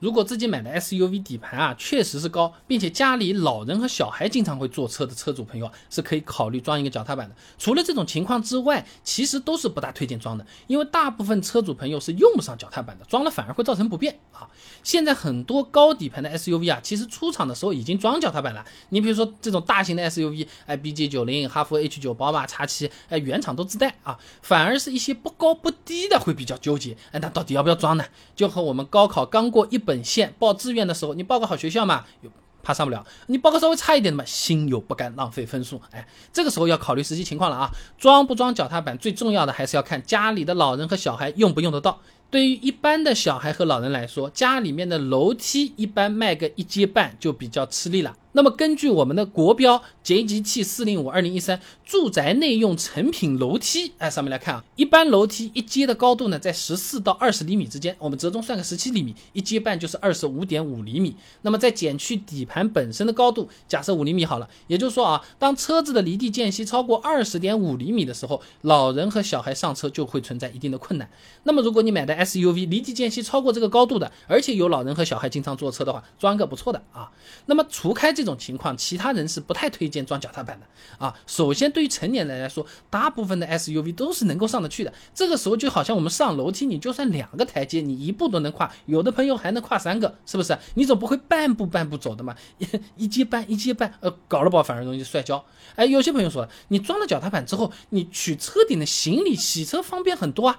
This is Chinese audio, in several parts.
如果自己买的 SUV 底盘啊确实是高，并且家里老人和小孩经常会坐车的车主朋友，是可以考虑装一个脚踏板的。除了这种情况之外，其实都是不大推荐装的，因为大部分车主朋友是用不上脚踏板的，装了反而会造成不便啊。现在很多高底盘的 SUV 啊，其实出厂的时候已经装脚踏板了。你比如说这种大型的 SUV，哎，BJ 九零、哈弗 H 九、宝马 X 七，哎，原厂都自带啊。反而是一些不高不低的会比较纠结，哎，那到底要不要装呢？就和我们高考刚过一本线报志愿的时候，你报个好学校嘛，又怕上不了；你报个稍微差一点的嘛，心有不甘，浪费分数。哎，这个时候要考虑实际情况了啊。装不装脚踏板，最重要的还是要看家里的老人和小孩用不用得到。对于一般的小孩和老人来说，家里面的楼梯一般迈个一阶半就比较吃力了。那么根据我们的国标 JGT 四零五二零一三住宅内用成品楼梯，哎，上面来看啊，一般楼梯一阶的高度呢在十四到二十厘米之间，我们折中算个十七厘米，一阶半就是二十五点五厘米。那么再减去底盘本身的高度，假设五厘米好了，也就是说啊，当车子的离地间隙超过二十点五厘米的时候，老人和小孩上车就会存在一定的困难。那么如果你买的 SUV 离地间隙超过这个高度的，而且有老人和小孩经常坐车的话，装个不错的啊。那么除开这种情况，其他人是不太推荐装脚踏板的啊。首先，对于成年人来说，大部分的 SUV 都是能够上得去的。这个时候就好像我们上楼梯，你就算两个台阶，你一步都能跨，有的朋友还能跨三个，是不是？你总不会半步半步走的嘛？一阶半一阶半，呃，搞了不好反而容易摔跤。哎，有些朋友说，你装了脚踏板之后，你取车顶的行李洗车方便很多啊，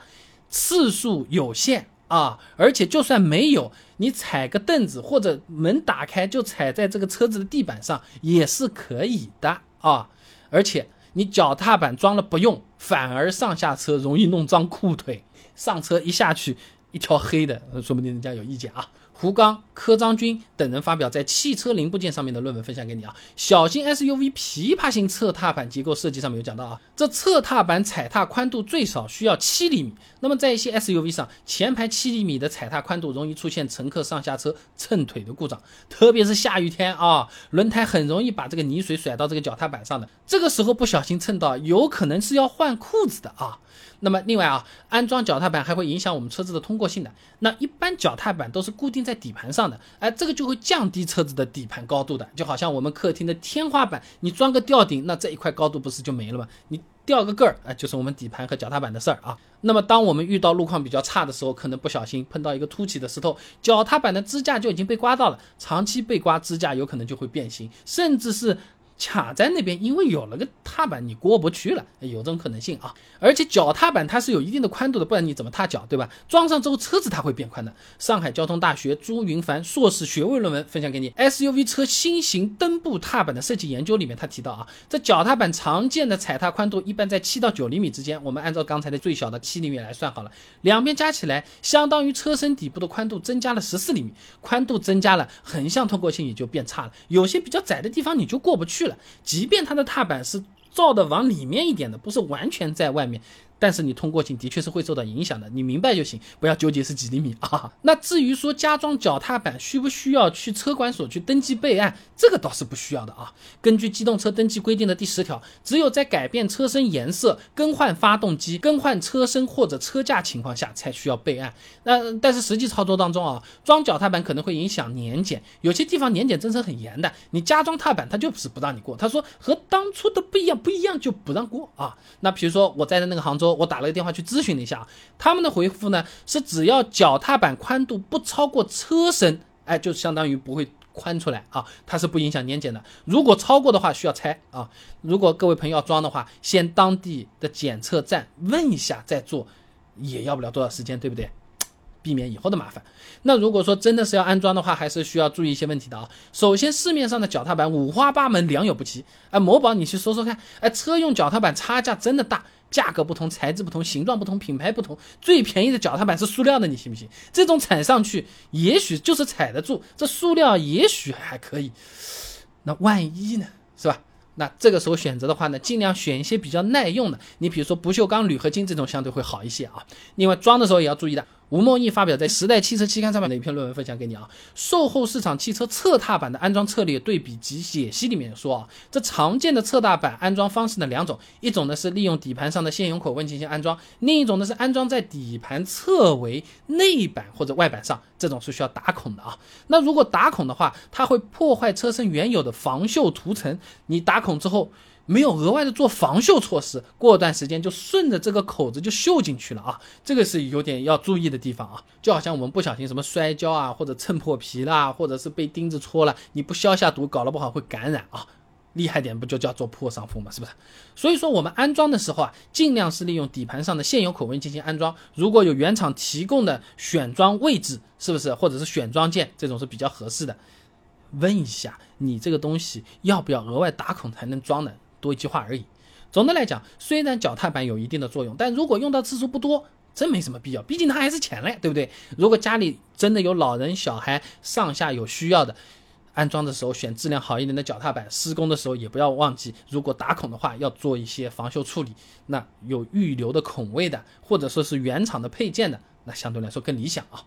次数有限。啊，而且就算没有，你踩个凳子或者门打开就踩在这个车子的地板上也是可以的啊。而且你脚踏板装了不用，反而上下车容易弄脏裤腿，上车一下去一条黑的，说不定人家有意见啊。胡刚、柯章军等人发表在汽车零部件上面的论文分享给你啊。小型 SUV 琵琶型侧踏板结构设计上面有讲到啊，这侧踏板踩踏宽度最少需要七厘米。那么在一些 SUV 上，前排七厘米的踩踏宽度容易出现乘客上下车蹭腿的故障，特别是下雨天啊，轮胎很容易把这个泥水甩到这个脚踏板上的，这个时候不小心蹭到，有可能是要换裤子的啊。那么另外啊，安装脚踏板还会影响我们车子的通过性的。那一般脚踏板都是固定在在底盘上的，哎，这个就会降低车子的底盘高度的。就好像我们客厅的天花板，你装个吊顶，那这一块高度不是就没了吗？你吊个个儿，哎，就是我们底盘和脚踏板的事儿啊。那么当我们遇到路况比较差的时候，可能不小心碰到一个凸起的石头，脚踏板的支架就已经被刮到了，长期被刮，支架有可能就会变形，甚至是。卡在那边，因为有了个踏板，你过不去了，有这种可能性啊。而且脚踏板它是有一定的宽度的，不然你怎么踏脚，对吧？装上之后车子它会变宽的。上海交通大学朱云凡硕士学位论文分享给你，SUV 车新型蹬部踏板的设计研究里面，他提到啊，这脚踏板常见的踩踏宽度一般在七到九厘米之间，我们按照刚才的最小的七厘米来算好了，两边加起来相当于车身底部的宽度增加了十四厘米，宽度增加了，横向通过性也就变差了，有些比较窄的地方你就过不去了。即便它的踏板是造的往里面一点的，不是完全在外面。但是你通过性的确是会受到影响的，你明白就行，不要纠结是几厘米 啊。那至于说加装脚踏板需不需要去车管所去登记备案，这个倒是不需要的啊。根据机动车登记规定的第十条，只有在改变车身颜色、更换发动机、更换车身或者车架情况下才需要备案。那但是实际操作当中啊，装脚踏板可能会影响年检，有些地方年检政策很严的，你加装踏板他就是不让你过，他说和当初的不一样，不一样就不让过啊。那比如说我在的那个杭州。我打了个电话去咨询了一下，他们的回复呢是只要脚踏板宽度不超过车身，哎，就相当于不会宽出来啊，它是不影响年检的。如果超过的话，需要拆啊。如果各位朋友要装的话，先当地的检测站问一下再做，也要不了多少时间，对不对？避免以后的麻烦。那如果说真的是要安装的话，还是需要注意一些问题的啊。首先，市面上的脚踏板五花八门，良莠不齐。哎，某宝你去搜搜看，哎，车用脚踏板差价真的大。价格不同，材质不同，形状不同，品牌不同。最便宜的脚踏板是塑料的，你信不信？这种踩上去，也许就是踩得住，这塑料也许还可以。那万一呢？是吧？那这个时候选择的话呢，尽量选一些比较耐用的。你比如说不锈钢、铝合金这种相对会好一些啊。另外装的时候也要注意的，吴梦义发表在《时代汽车期刊》上面的一篇论文分享给你啊。售后市场汽车侧踏板的安装策略对比及解析里面说啊，这常见的侧踏板安装方式呢两种，一种呢是利用底盘上的现有口问进行安装，另一种呢是安装在底盘侧围内板或者外板上，这种是需要打孔的啊。那如果打孔的话，它会破坏车身原有的防锈涂层，你打孔之后。没有额外的做防锈措施，过段时间就顺着这个口子就锈进去了啊，这个是有点要注意的地方啊。就好像我们不小心什么摔跤啊，或者蹭破皮啦，或者是被钉子戳了，你不消下毒，搞了不好会感染啊。厉害点不就叫做破伤风嘛，是不是？所以说我们安装的时候啊，尽量是利用底盘上的现有口位进行安装。如果有原厂提供的选装位置，是不是或者是选装件，这种是比较合适的。问一下你这个东西要不要额外打孔才能装呢？多一句话而已。总的来讲，虽然脚踏板有一定的作用，但如果用到次数不多，真没什么必要。毕竟它还是钱嘞，对不对？如果家里真的有老人、小孩上下有需要的，安装的时候选质量好一点的脚踏板，施工的时候也不要忘记，如果打孔的话，要做一些防锈处理。那有预留的孔位的，或者说是原厂的配件的，那相对来说更理想啊。